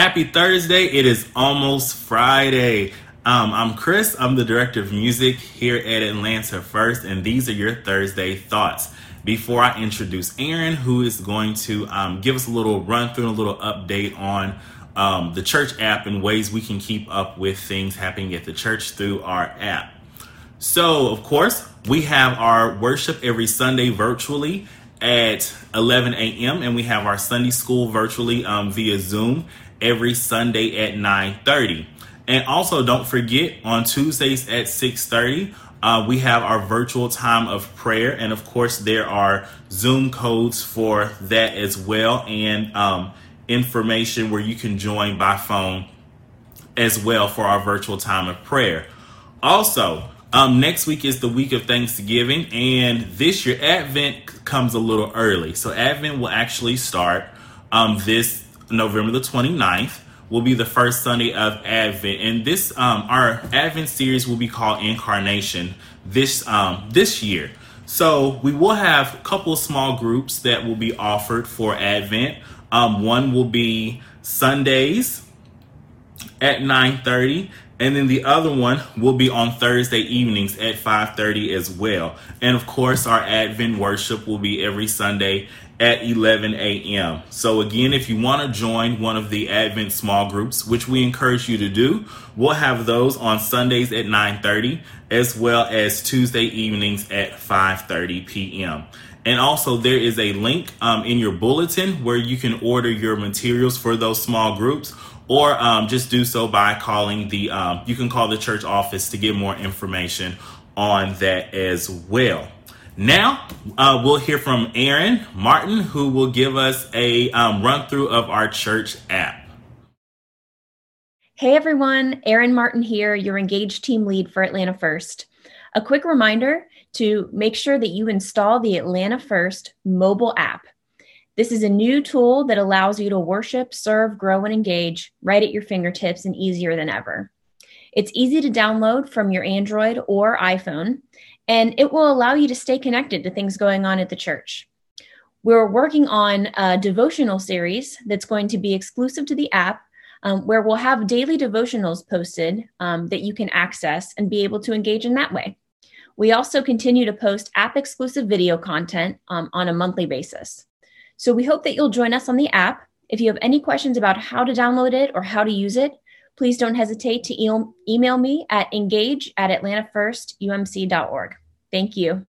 Happy Thursday. It is almost Friday. Um, I'm Chris. I'm the director of music here at Atlanta First, and these are your Thursday thoughts. Before I introduce Aaron, who is going to um, give us a little run through and a little update on um, the church app and ways we can keep up with things happening at the church through our app. So, of course, we have our worship every Sunday virtually at 11 a.m. and we have our Sunday school virtually um, via Zoom every Sunday at 9:30. And also, don't forget on Tuesdays at 6:30. Uh, we have our virtual time of prayer, and of course, there are Zoom codes for that as well, and um, information where you can join by phone as well for our virtual time of prayer. Also, um, next week is the week of Thanksgiving, and this year Advent comes a little early. So Advent will actually start um, this November the 29th. Will be the first Sunday of Advent, and this um, our Advent series will be called Incarnation this um, this year. So we will have a couple small groups that will be offered for Advent. Um, one will be Sundays at 9:30 and then the other one will be on Thursday evenings at 5:30 as well. And of course, our Advent worship will be every Sunday at 11 a.m. So again, if you want to join one of the Advent small groups, which we encourage you to do, we'll have those on Sundays at 9:30 as well as Tuesday evenings at 5:30 p.m. And also, there is a link um, in your bulletin where you can order your materials for those small groups or um, just do so by calling the um, you can call the church office to get more information on that as well. Now uh, we'll hear from aaron martin who will give us a um, run through of our church app. Hey everyone. Aaron martin here your engaged team lead for atlanta first a quick reminder to make sure that you install the atlanta first mobile app this is a new tool that allows you to worship, serve, grow, and engage right at your fingertips and easier than ever. It's easy to download from your Android or iPhone, and it will allow you to stay connected to things going on at the church. We're working on a devotional series that's going to be exclusive to the app, um, where we'll have daily devotionals posted um, that you can access and be able to engage in that way. We also continue to post app exclusive video content um, on a monthly basis. So we hope that you'll join us on the app. If you have any questions about how to download it or how to use it, please don't hesitate to e- email me at engage at atlantafirst.umc.org. Thank you.